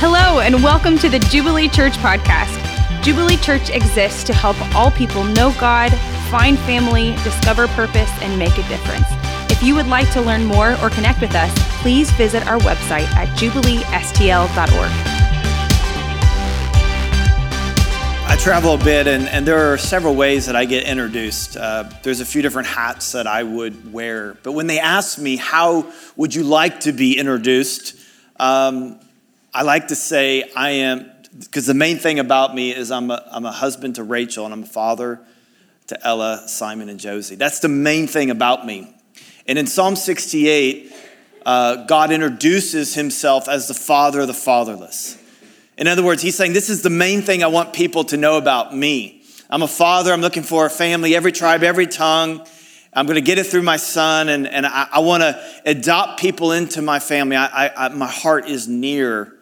Hello, and welcome to the Jubilee Church podcast. Jubilee Church exists to help all people know God, find family, discover purpose, and make a difference. If you would like to learn more or connect with us, please visit our website at jubileestl.org. I travel a bit, and, and there are several ways that I get introduced. Uh, there's a few different hats that I would wear. But when they ask me, How would you like to be introduced? Um, I like to say I am, because the main thing about me is I'm a, I'm a husband to Rachel and I'm a father to Ella, Simon, and Josie. That's the main thing about me. And in Psalm 68, uh, God introduces himself as the father of the fatherless. In other words, he's saying, This is the main thing I want people to know about me. I'm a father, I'm looking for a family, every tribe, every tongue. I'm going to get it through my son, and, and I, I want to adopt people into my family. I, I, my heart is near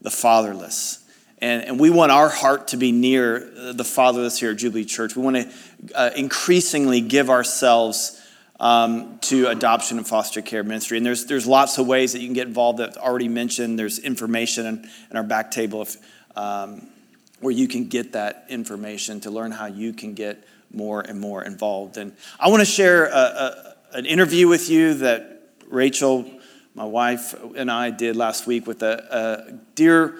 the fatherless. And, and we want our heart to be near the fatherless here at Jubilee Church. We want to uh, increasingly give ourselves um, to adoption and foster care ministry. And there's, there's lots of ways that you can get involved that I've already mentioned. There's information in, in our back table if, um, where you can get that information to learn how you can get more and more involved. And I want to share a, a, an interview with you that Rachel my wife and I did last week with a, a dear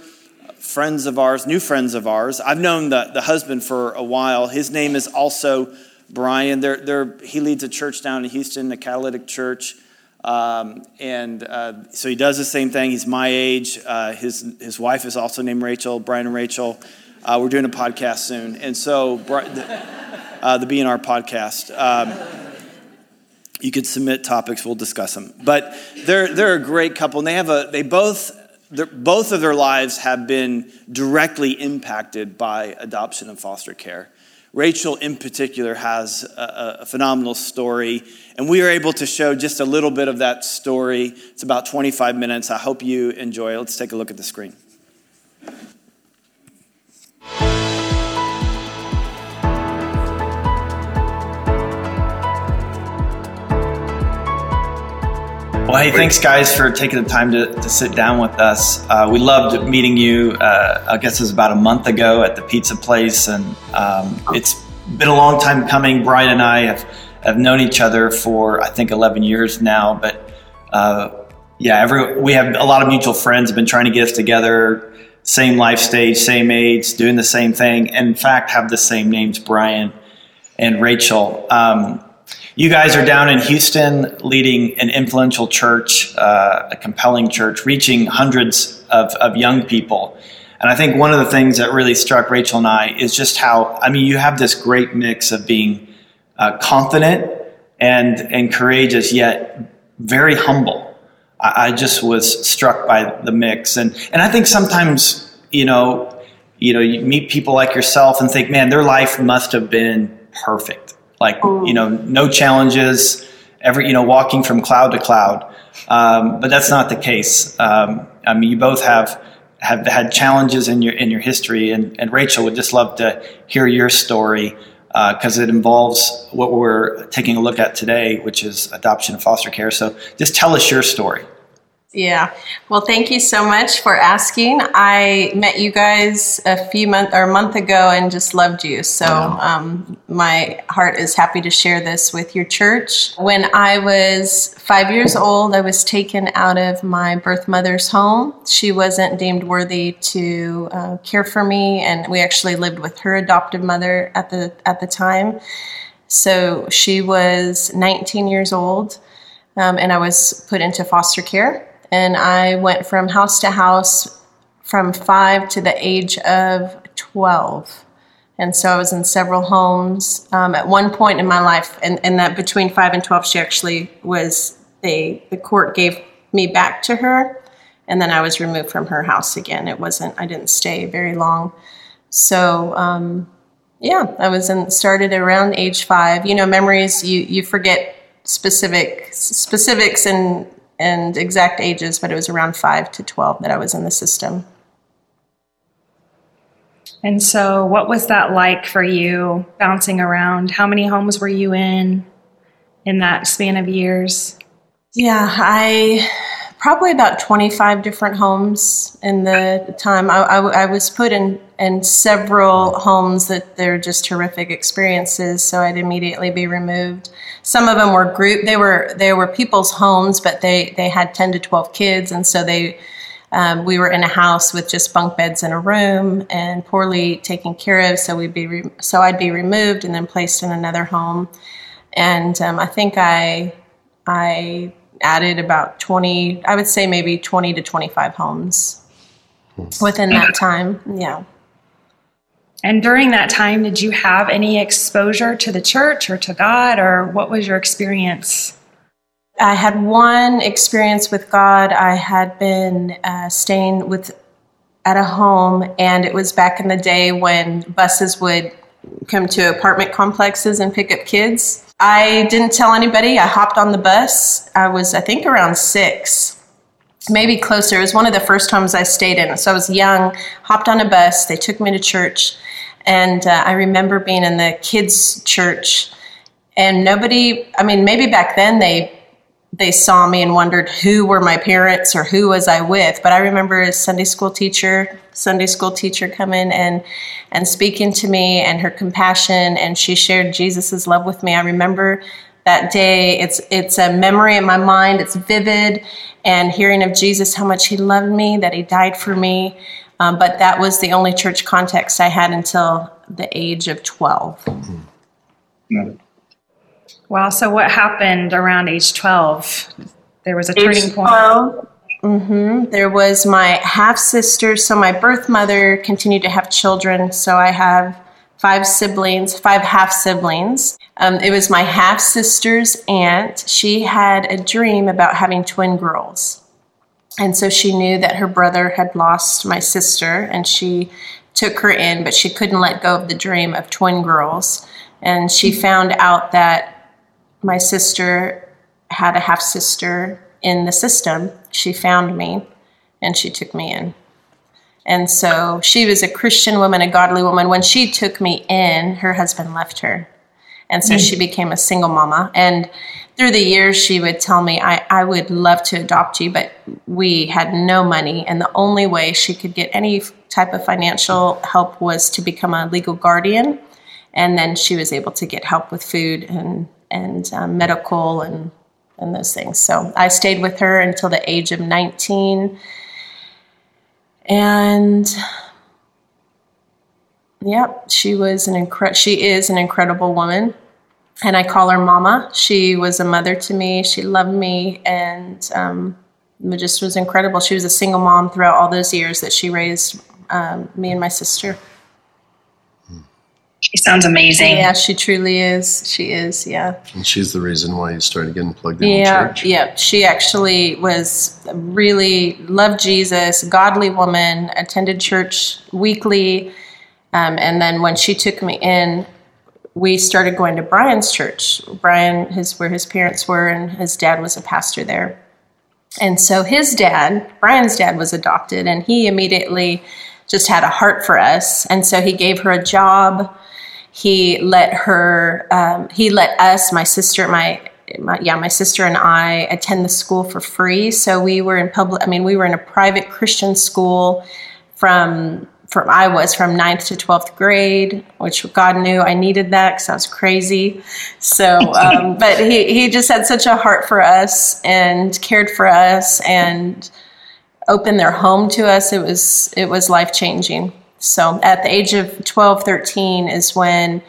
friends of ours, new friends of ours. I've known the, the husband for a while. His name is also Brian. They're, they're, he leads a church down in Houston, a catalytic church. Um, and uh, so he does the same thing. He's my age. Uh, his, his wife is also named Rachel, Brian and Rachel. Uh, we're doing a podcast soon. And so the, uh, the BNR podcast. Um, you could submit topics we'll discuss them but they're, they're a great couple and they have a they both both of their lives have been directly impacted by adoption and foster care. Rachel in particular has a, a phenomenal story and we are able to show just a little bit of that story. It's about 25 minutes. I hope you enjoy let's take a look at the screen Well, hey, thanks, guys, for taking the time to, to sit down with us. Uh, we loved meeting you. Uh, I guess it was about a month ago at the pizza place, and um, it's been a long time coming. Brian and I have, have known each other for, I think, 11 years now. But uh, yeah, every, we have a lot of mutual friends have been trying to get us together, same life stage, same age, doing the same thing, and in fact, have the same names, Brian and Rachel. Um, you guys are down in Houston leading an influential church, uh, a compelling church, reaching hundreds of, of young people. And I think one of the things that really struck Rachel and I is just how, I mean, you have this great mix of being uh, confident and, and courageous, yet very humble. I, I just was struck by the mix. And, and I think sometimes, you know, you know, you meet people like yourself and think, man, their life must have been perfect like you know no challenges every you know walking from cloud to cloud. Um, but that's not the case. Um, i mean you both have have had challenges in your in your history and, and rachel would just love to hear your story because uh, it involves what we're taking a look at today which is adoption and foster care. So just tell us your story yeah. Well, thank you so much for asking. I met you guys a few month or a month ago and just loved you. So um, my heart is happy to share this with your church. When I was five years old, I was taken out of my birth mother's home. She wasn't deemed worthy to uh, care for me, and we actually lived with her adoptive mother at the at the time. So she was 19 years old. Um, and I was put into foster care and I went from house to house from five to the age of 12. And so I was in several homes. Um, at one point in my life, and, and that between five and 12, she actually was, they, the court gave me back to her. And then I was removed from her house again. It wasn't, I didn't stay very long. So, um, yeah, I was in, started around age five. You know, memories, you, you forget specific specifics and and exact ages, but it was around 5 to 12 that I was in the system. And so, what was that like for you bouncing around? How many homes were you in in that span of years? Yeah, I probably about 25 different homes in the time. I, I, I, was put in, in several homes that they're just horrific experiences, so I'd immediately be removed. Some of them were group, they were, they were people's homes, but they, they had 10 to 12 kids, and so they, um, we were in a house with just bunk beds in a room and poorly taken care of, so we'd be, re- so I'd be removed and then placed in another home. And um, I think I, I added about 20, I would say maybe 20 to 25 homes within that time. Yeah. And during that time, did you have any exposure to the church or to God, or what was your experience? I had one experience with God. I had been uh, staying with at a home, and it was back in the day when buses would come to apartment complexes and pick up kids. I didn't tell anybody. I hopped on the bus. I was, I think, around six, maybe closer. It was one of the first homes I stayed in. So I was young, hopped on a bus. They took me to church. And uh, I remember being in the kids' church, and nobody, I mean, maybe back then they they saw me and wondered who were my parents or who was I with. But I remember a Sunday school teacher, Sunday school teacher coming and and speaking to me and her compassion and she shared Jesus' love with me. I remember that day. It's it's a memory in my mind. It's vivid and hearing of Jesus, how much he loved me, that he died for me. Um, but that was the only church context I had until the age of 12. Mm-hmm. Wow. So what happened around age 12? There was a age turning point. 12, mm-hmm. There was my half sister. So my birth mother continued to have children. So I have five siblings, five half siblings. Um, it was my half sister's aunt. She had a dream about having twin girls. And so she knew that her brother had lost my sister and she took her in, but she couldn't let go of the dream of twin girls. And she found out that my sister had a half sister in the system. She found me and she took me in. And so she was a Christian woman, a godly woman. When she took me in, her husband left her. And so mm. she became a single mama. And through the years, she would tell me, I, I would love to adopt you, but we had no money. And the only way she could get any type of financial help was to become a legal guardian. And then she was able to get help with food and and um, medical and and those things. So I stayed with her until the age of 19. And yeah, she was an incre- she is an incredible woman. And I call her mama. She was a mother to me. She loved me and um, just was incredible. She was a single mom throughout all those years that she raised um, me and my sister. She sounds amazing. Yeah, she truly is. She is, yeah. And she's the reason why you started getting plugged in yeah, church. Yeah, she actually was really loved Jesus, godly woman, attended church weekly. Um, and then when she took me in, we started going to Brian's church. Brian, his where his parents were, and his dad was a pastor there. And so his dad, Brian's dad, was adopted, and he immediately just had a heart for us. And so he gave her a job he let her um, he let us my sister my, my yeah my sister and i attend the school for free so we were in public i mean we were in a private christian school from from I was from ninth to 12th grade, which God knew I needed that because I was crazy. So, um, but he, he just had such a heart for us and cared for us and opened their home to us. It was, it was life changing. So at the age of 12, 13 is when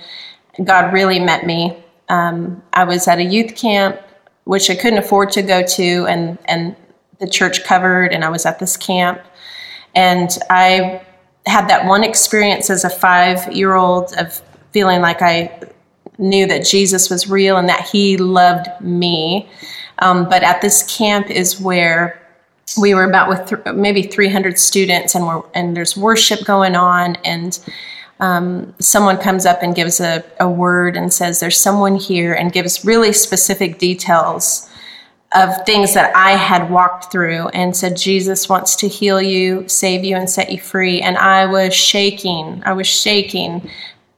God really met me. Um, I was at a youth camp, which I couldn't afford to go to, and, and the church covered, and I was at this camp. And I had that one experience as a five year old of feeling like I knew that Jesus was real and that he loved me. Um, but at this camp is where we were about with th- maybe 300 students and we're, and there's worship going on and um, someone comes up and gives a, a word and says there's someone here and gives really specific details of things that I had walked through and said, Jesus wants to heal you, save you, and set you free. And I was shaking. I was shaking.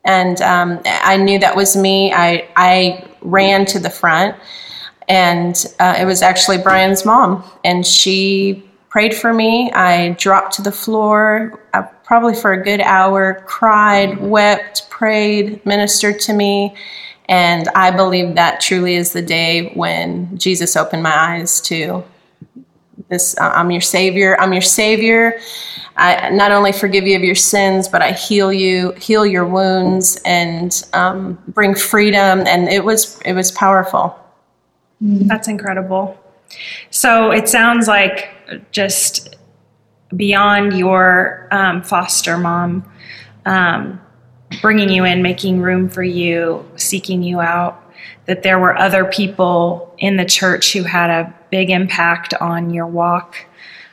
And um, I knew that was me. I, I ran to the front And uh, it was actually Brian's mom, and she prayed for me. I dropped to the floor, uh, probably for a good hour, cried, wept, prayed, ministered to me. And I believe that truly is the day when Jesus opened my eyes to this uh, I'm your Savior. I'm your Savior. I not only forgive you of your sins, but I heal you, heal your wounds, and um, bring freedom. And it was it was powerful. That's incredible. So it sounds like just beyond your um, foster mom um, bringing you in, making room for you, seeking you out, that there were other people in the church who had a big impact on your walk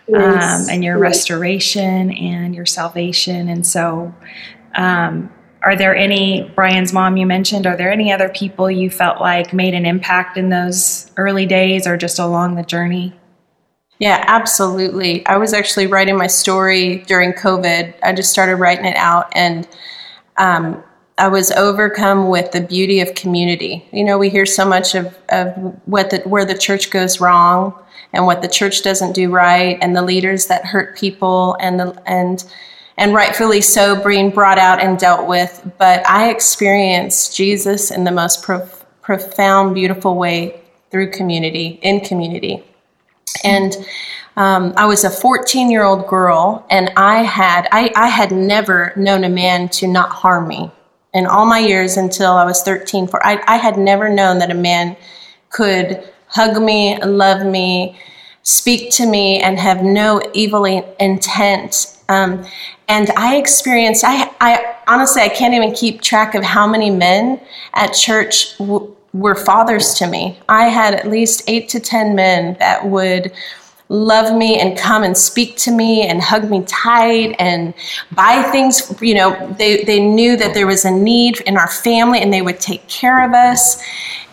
yes. um, and your restoration and your salvation. And so, um, are there any, Brian's mom you mentioned, are there any other people you felt like made an impact in those early days or just along the journey? Yeah, absolutely. I was actually writing my story during COVID. I just started writing it out and um, I was overcome with the beauty of community. You know, we hear so much of, of what the, where the church goes wrong and what the church doesn't do right and the leaders that hurt people and the, and and rightfully so being brought out and dealt with. But I experienced Jesus in the most prof- profound, beautiful way through community, in community. And um, I was a 14 year old girl, and I had I, I had never known a man to not harm me in all my years until I was 13. For I, I had never known that a man could hug me, love me, speak to me, and have no evil intent. Um, and I experienced. I, I honestly I can't even keep track of how many men at church. W- were fathers to me. I had at least eight to 10 men that would love me and come and speak to me and hug me tight and buy things. You know, they, they knew that there was a need in our family and they would take care of us.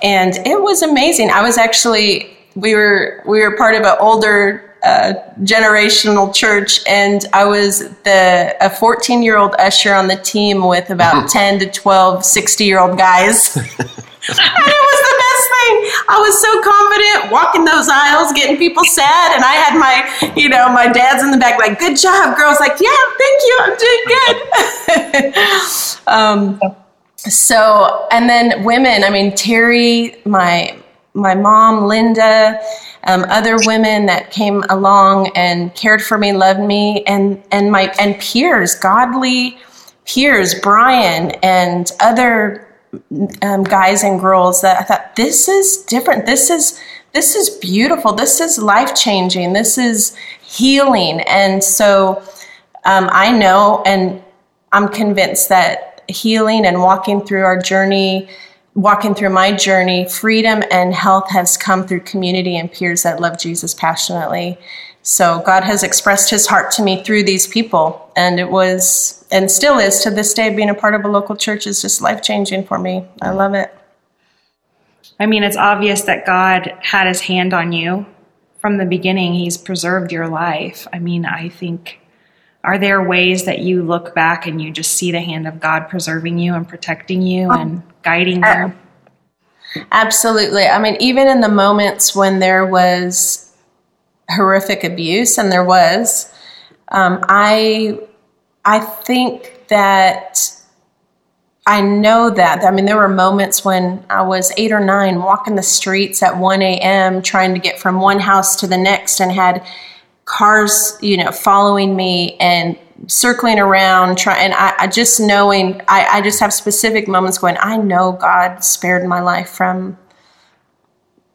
And it was amazing. I was actually, we were, we were part of an older uh, generational church, and I was the a 14 year old usher on the team with about 10 to 12 60 year old guys. and it was the best thing. I was so confident walking those aisles, getting people sad, and I had my, you know, my dad's in the back, like, "Good job, girls!" Like, "Yeah, thank you, I'm doing good." um, so, and then women. I mean, Terry, my my mom, Linda, um, other women that came along and cared for me, loved me, and and my and peers, godly peers, Brian and other um, guys and girls that I thought this is different. This is this is beautiful. This is life changing. This is healing. And so um, I know, and I'm convinced that healing and walking through our journey, walking through my journey, freedom and health has come through community and peers that love Jesus passionately. So God has expressed his heart to me through these people. And it was, and still is to this day, being a part of a local church is just life changing for me. I love it. I mean, it's obvious that God had his hand on you from the beginning. He's preserved your life. I mean, I think, are there ways that you look back and you just see the hand of God preserving you and protecting you and guiding you? Absolutely. I mean, even in the moments when there was horrific abuse, and there was. Um, I I think that I know that. I mean, there were moments when I was eight or nine walking the streets at 1 a.m. trying to get from one house to the next and had cars, you know, following me and circling around trying and I, I just knowing I, I just have specific moments going, I know God spared my life from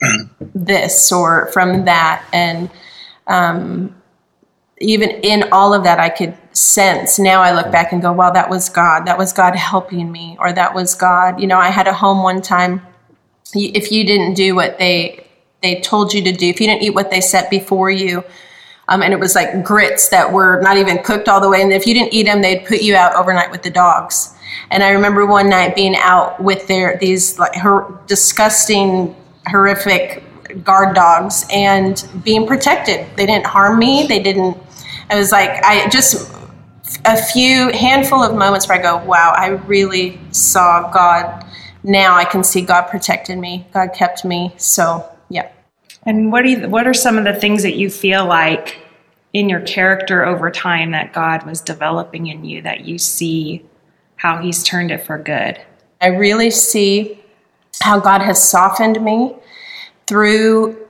this or from that. And um, even in all of that, I could sense. Now I look back and go, wow, that was God. That was God helping me, or that was God. You know, I had a home one time. If you didn't do what they they told you to do, if you didn't eat what they set before you, um, and it was like grits that were not even cooked all the way, and if you didn't eat them, they'd put you out overnight with the dogs. And I remember one night being out with their these like her disgusting, horrific guard dogs and being protected. They didn't harm me. They didn't. It was like I just a few handful of moments where I go, wow, I really saw God. Now I can see God protected me. God kept me. So. And what do you, what are some of the things that you feel like in your character over time that God was developing in you that you see how he's turned it for good? I really see how God has softened me through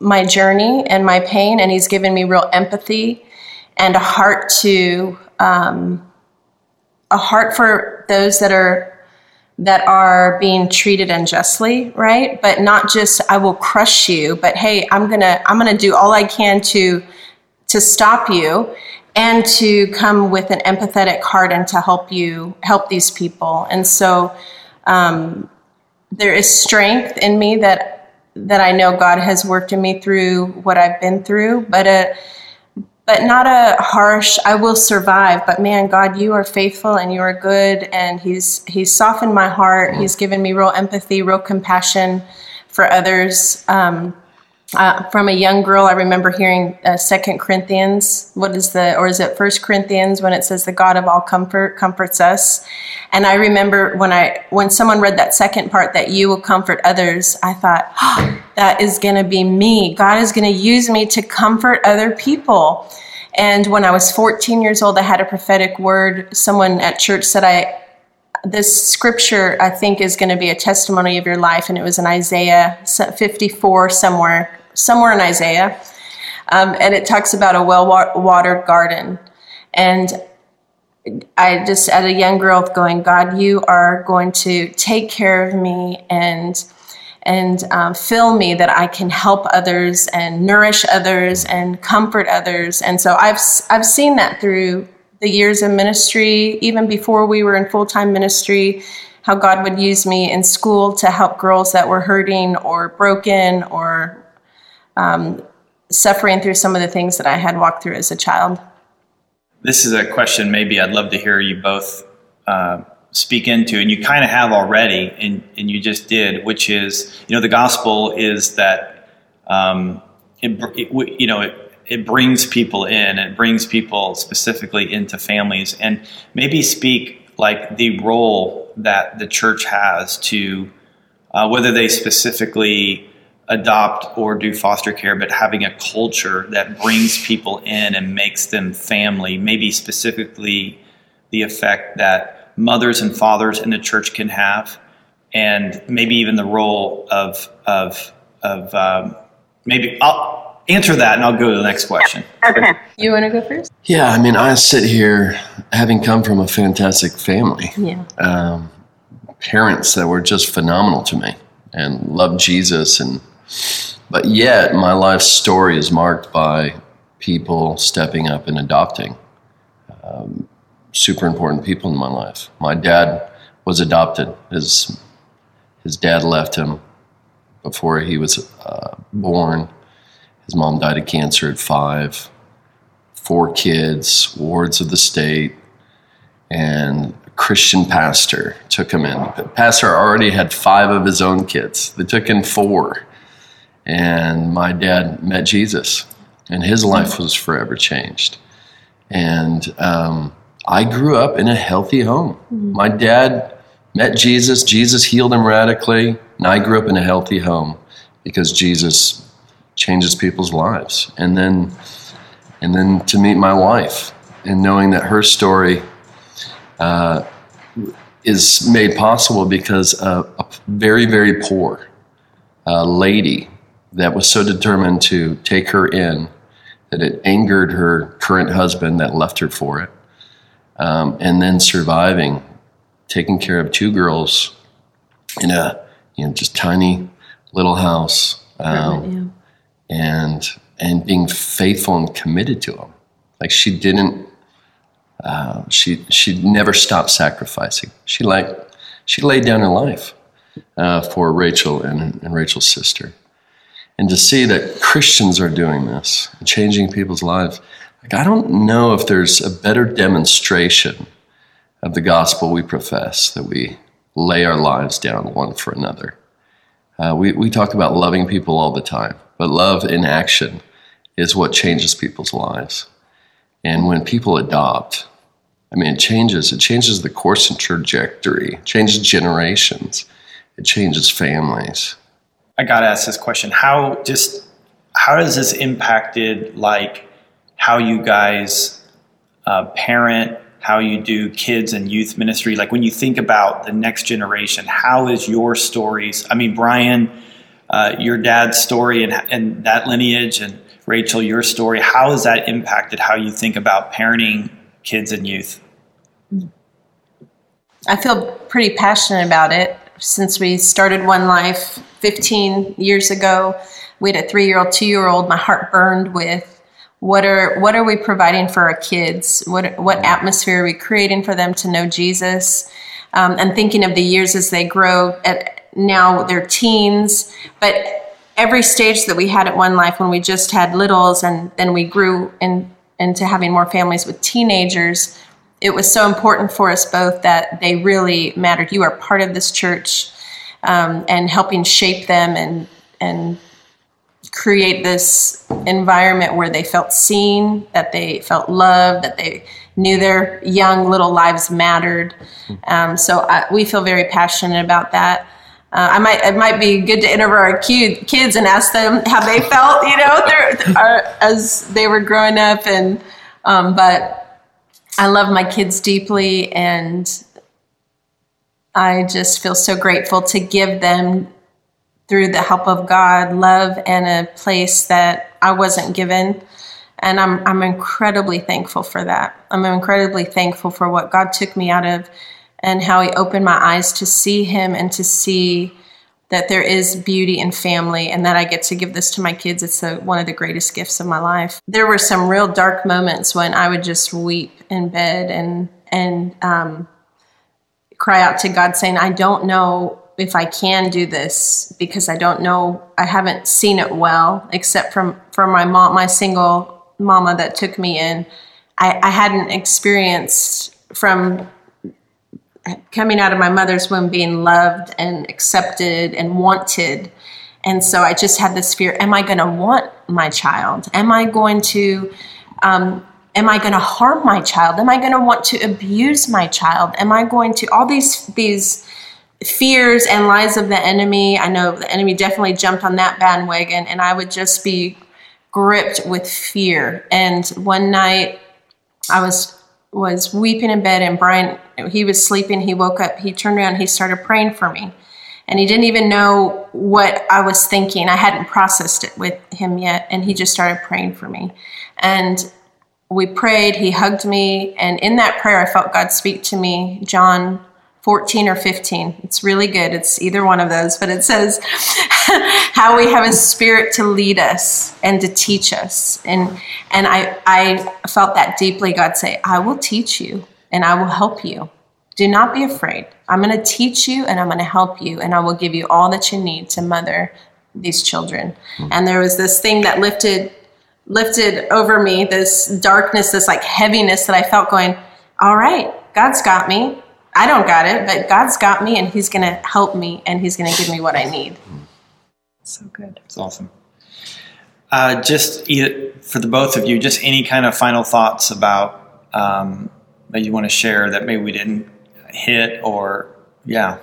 my journey and my pain, and He's given me real empathy and a heart to um, a heart for those that are that are being treated unjustly, right? But not just I will crush you, but hey, I'm gonna I'm gonna do all I can to to stop you and to come with an empathetic heart and to help you help these people. And so um, there is strength in me that that I know God has worked in me through what I've been through, but a but not a harsh I will survive, but man, God, you are faithful and you are good and he's he's softened my heart. He's given me real empathy, real compassion for others. Um, uh, from a young girl, I remember hearing uh, Second Corinthians. What is the, or is it First Corinthians when it says the God of all comfort comforts us? And I remember when I when someone read that second part that you will comfort others, I thought oh, that is going to be me. God is going to use me to comfort other people. And when I was 14 years old, I had a prophetic word. Someone at church said, "I this scripture I think is going to be a testimony of your life," and it was in Isaiah 54 somewhere somewhere in Isaiah, um, and it talks about a well watered garden. And I just, as a young girl, going, God, you are going to take care of me and and um, fill me that I can help others and nourish others and comfort others. And so I've I've seen that through the years of ministry, even before we were in full time ministry, how God would use me in school to help girls that were hurting or broken or um, suffering through some of the things that I had walked through as a child. This is a question maybe I'd love to hear you both uh, speak into, and you kind of have already, and, and you just did, which is, you know, the gospel is that, um, it, it, you know, it, it brings people in, it brings people specifically into families, and maybe speak like the role that the church has to, uh, whether they specifically adopt or do foster care, but having a culture that brings people in and makes them family, maybe specifically the effect that mothers and fathers in the church can have, and maybe even the role of of of um, maybe I'll answer that and I'll go to the next question. Okay, you want to go first? Yeah, I mean, I sit here having come from a fantastic family. Yeah. Um, parents that were just phenomenal to me and loved Jesus and but yet, my life story is marked by people stepping up and adopting. Um, super important people in my life. My dad was adopted. His his dad left him before he was uh, born. His mom died of cancer at five. Four kids, wards of the state, and a Christian pastor took him in. The pastor already had five of his own kids. They took in four and my dad met Jesus, and his life was forever changed. And um, I grew up in a healthy home. Mm-hmm. My dad met Jesus, Jesus healed him radically, and I grew up in a healthy home because Jesus changes people's lives. And then, and then to meet my wife and knowing that her story uh, is made possible because a very, very poor uh, lady that was so determined to take her in that it angered her current husband that left her for it. Um, and then surviving, taking care of two girls in a you know just tiny little house, um, yeah. and and being faithful and committed to them. Like she didn't, uh, she she never stopped sacrificing. She like she laid down her life uh, for Rachel and, and Rachel's sister and to see that Christians are doing this changing people's lives. Like, I don't know if there's a better demonstration of the gospel we profess that we lay our lives down one for another. Uh, we, we talk about loving people all the time, but love in action is what changes people's lives. And when people adopt, I mean, it changes. It changes the course and trajectory, changes generations, it changes families. I got to ask this question. How just how has this impacted like how you guys uh, parent, how you do kids and youth ministry? Like when you think about the next generation, how is your stories? I mean, Brian, uh, your dad's story and, and that lineage, and Rachel, your story. How has that impacted how you think about parenting kids and youth? I feel pretty passionate about it since we started One Life 15 years ago. We had a three year old, two year old. My heart burned with what are what are we providing for our kids? What what atmosphere are we creating for them to know Jesus? Um, and thinking of the years as they grow. At now they're teens, but every stage that we had at One Life when we just had littles, and then we grew in, into having more families with teenagers it was so important for us both that they really mattered. You are part of this church um, and helping shape them and and create this environment where they felt seen, that they felt loved, that they knew their young little lives mattered. Um, so I, we feel very passionate about that. Uh, I might it might be good to interview our kids and ask them how they felt, you know, as they were growing up, and um, but I love my kids deeply, and I just feel so grateful to give them, through the help of God, love and a place that I wasn't given. And I'm, I'm incredibly thankful for that. I'm incredibly thankful for what God took me out of and how He opened my eyes to see Him and to see that there is beauty in family and that I get to give this to my kids. It's a, one of the greatest gifts of my life. There were some real dark moments when I would just weep in bed and and um, cry out to God, saying, "I don't know if I can do this because I don't know. I haven't seen it well, except from from my mom, my single mama that took me in. I, I hadn't experienced from coming out of my mother's womb being loved and accepted and wanted. And so I just had this fear Am I going to want my child? Am I going to. Um, am I going to harm my child? Am I going to want to abuse my child? Am I going to all these these fears and lies of the enemy? I know the enemy definitely jumped on that bandwagon, and I would just be gripped with fear. And one night, I was was weeping in bed and Brian he was sleeping. He woke up he turned around he started praying for me. And he didn't even know what I was thinking. I hadn't processed it with him yet and he just started praying for me. And we prayed he hugged me and in that prayer I felt God speak to me John 14 or 15. It's really good. It's either one of those, but it says how we have a spirit to lead us and to teach us. And and I I felt that deeply God say, "I will teach you and I will help you. Do not be afraid. I'm going to teach you and I'm going to help you and I will give you all that you need to mother these children." Mm-hmm. And there was this thing that lifted lifted over me, this darkness, this like heaviness that I felt going, "All right, God's got me. I don't got it, but God's got me and He's going to help me and He's going to give me what I need. So good. It's awesome. Uh, just for the both of you, just any kind of final thoughts about um, that you want to share that maybe we didn't hit or, yeah.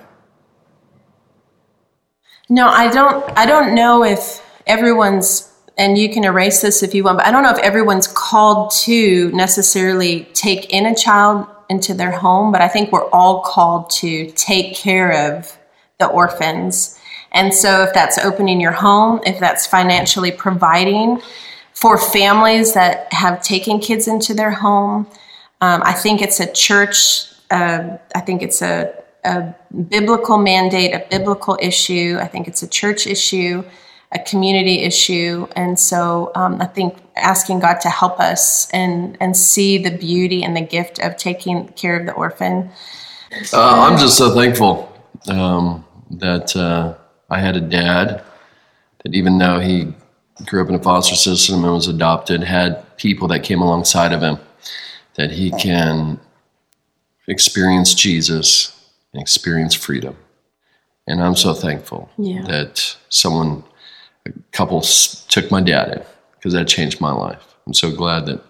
No, I don't. I don't know if everyone's and you can erase this if you want, but I don't know if everyone's called to necessarily take in a child into their home, but I think we're all called to take care of the orphans. And so, if that's opening your home, if that's financially providing for families that have taken kids into their home, um, I think it's a church, uh, I think it's a, a biblical mandate, a biblical issue. I think it's a church issue a community issue. And so um, I think asking God to help us and, and see the beauty and the gift of taking care of the orphan. Uh, I'm just so thankful um, that uh, I had a dad that, even though he grew up in a foster system and was adopted, had people that came alongside of him that he can experience Jesus and experience freedom. And I'm so thankful yeah. that someone a couple took my dad in because that changed my life. I'm so glad that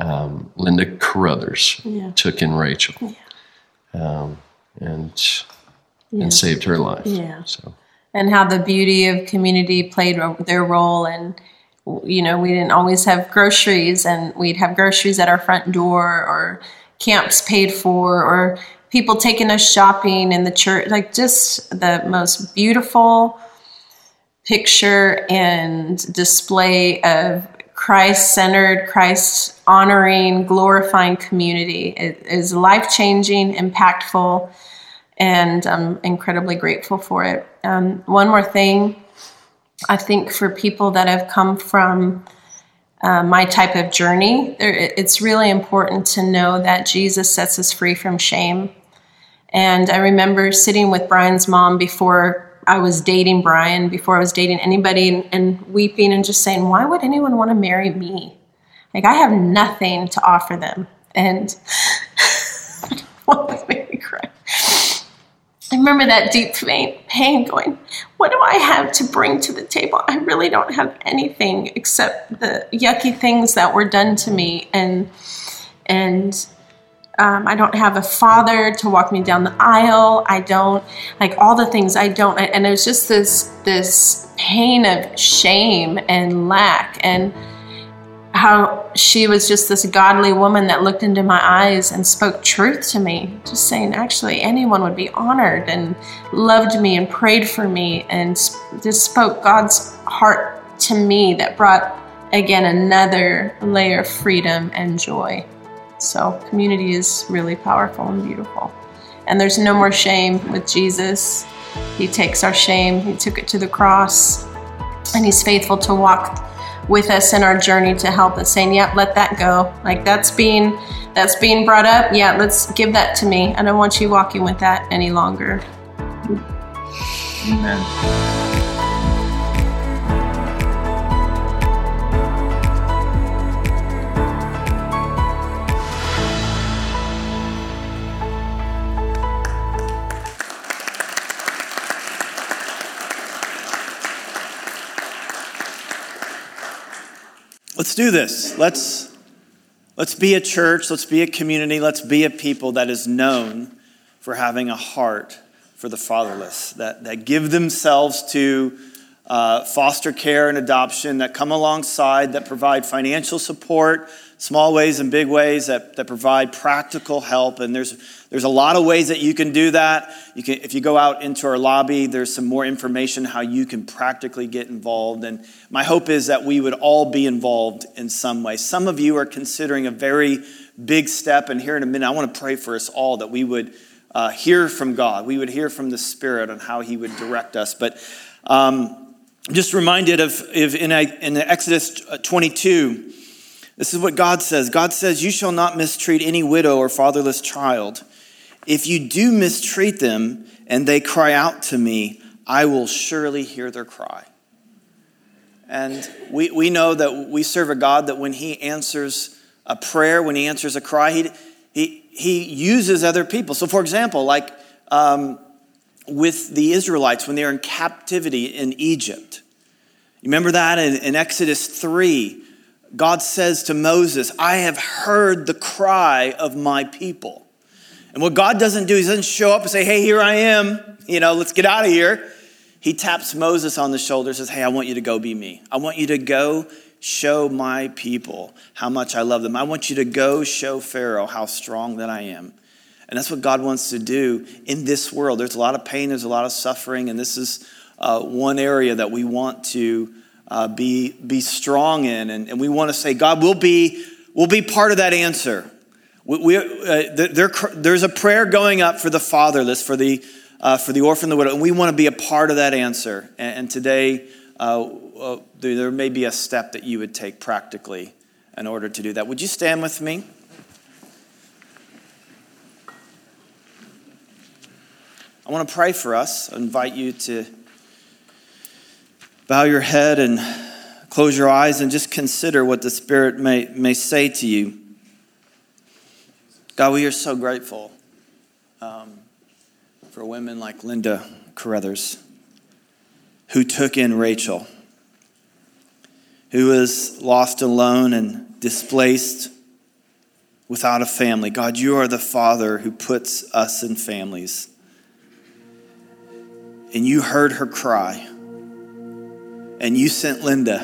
um, Linda Carruthers yeah. took in Rachel yeah. um, and yeah. and saved her life. Yeah. So and how the beauty of community played their role and you know we didn't always have groceries and we'd have groceries at our front door or camps paid for or people taking us shopping in the church like just the most beautiful picture and display of Christ centered, Christ honoring, glorifying community. It is life changing, impactful, and I'm incredibly grateful for it. Um, one more thing I think for people that have come from uh, my type of journey, it's really important to know that Jesus sets us free from shame. And I remember sitting with Brian's mom before I was dating Brian, before I was dating anybody, and, and weeping and just saying, why would anyone want to marry me? Like, I have nothing to offer them. And what made me cry? I remember that deep pain, pain going, what do I have to bring to the table? I really don't have anything except the yucky things that were done to me and and um, I don't have a father to walk me down the aisle. I don't like all the things I don't, and it was just this this pain of shame and lack and how she was just this godly woman that looked into my eyes and spoke truth to me, just saying, actually, anyone would be honored and loved me and prayed for me and just spoke God's heart to me that brought, again, another layer of freedom and joy. So, community is really powerful and beautiful. And there's no more shame with Jesus. He takes our shame, He took it to the cross, and He's faithful to walk with us in our journey to help us saying yep let that go. Like that's being that's being brought up. Yeah let's give that to me. I don't want you walking with that any longer. Amen Let's do this. Let's, let's be a church, let's be a community, let's be a people that is known for having a heart for the fatherless, that, that give themselves to uh, foster care and adoption, that come alongside, that provide financial support, small ways and big ways that, that provide practical help. And there's, there's a lot of ways that you can do that. You can, if you go out into our lobby, there's some more information how you can practically get involved. And my hope is that we would all be involved in some way. Some of you are considering a very big step. And here in a minute, I want to pray for us all that we would uh, hear from God. We would hear from the Spirit on how He would direct us. But um, just reminded of, of in, in Exodus 22, this is what God says God says, You shall not mistreat any widow or fatherless child. If you do mistreat them and they cry out to me, I will surely hear their cry. And we, we know that we serve a God that when He answers a prayer, when He answers a cry, He, he, he uses other people. So, for example, like um, with the Israelites when they're in captivity in Egypt. You remember that in, in Exodus 3? God says to Moses, I have heard the cry of my people. And what God doesn't do, He doesn't show up and say, Hey, here I am, you know, let's get out of here. He taps Moses on the shoulder, says, Hey, I want you to go be me. I want you to go show my people how much I love them. I want you to go show Pharaoh how strong that I am. And that's what God wants to do in this world. There's a lot of pain, there's a lot of suffering, and this is uh, one area that we want to uh, be, be strong in. And, and we want to say, God, we'll be, we'll be part of that answer. We, we uh, there, there's a prayer going up for the fatherless, for the, uh, for the orphan, the widow, and we want to be a part of that answer. And, and today, uh, uh, there may be a step that you would take practically in order to do that. Would you stand with me? I want to pray for us. I invite you to bow your head and close your eyes and just consider what the Spirit may, may say to you. God, we are so grateful um, for women like Linda Carruthers who took in Rachel, who was lost alone and displaced without a family. God, you are the Father who puts us in families. and you heard her cry, and you sent Linda,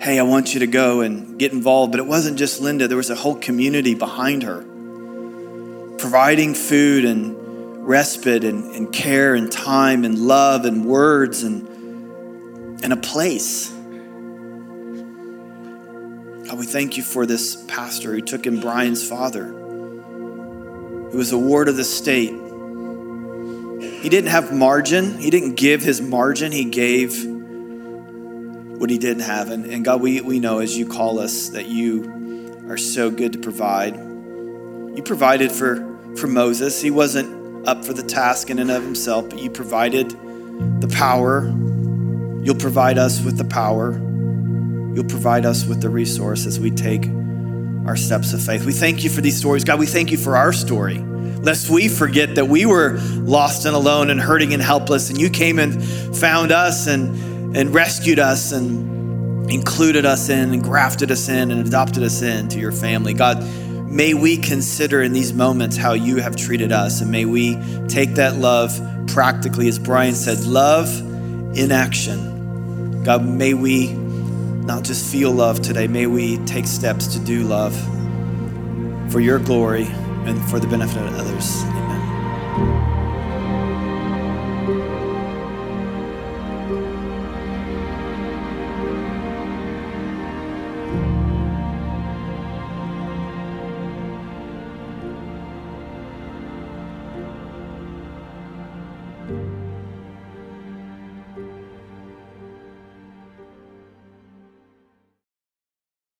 hey, I want you to go and get involved. But it wasn't just Linda, there was a whole community behind her, providing food and respite and, and care and time and love and words and, and a place. God, we thank you for this pastor who took in Brian's father, who was a ward of the state. He didn't have margin, he didn't give his margin, he gave what he didn't have. And, and God, we, we know as you call us that you are so good to provide. You provided for, for Moses. He wasn't up for the task in and of himself, but you provided the power. You'll provide us with the power. You'll provide us with the resource as we take our steps of faith. We thank you for these stories. God, we thank you for our story. Lest we forget that we were lost and alone and hurting and helpless, and you came and found us and, and rescued us and included us in and grafted us in and adopted us into your family. God, may we consider in these moments how you have treated us, and may we take that love practically, as Brian said, love in action. God, may we not just feel love today. May we take steps to do love for your glory and for the benefit of others. Amen.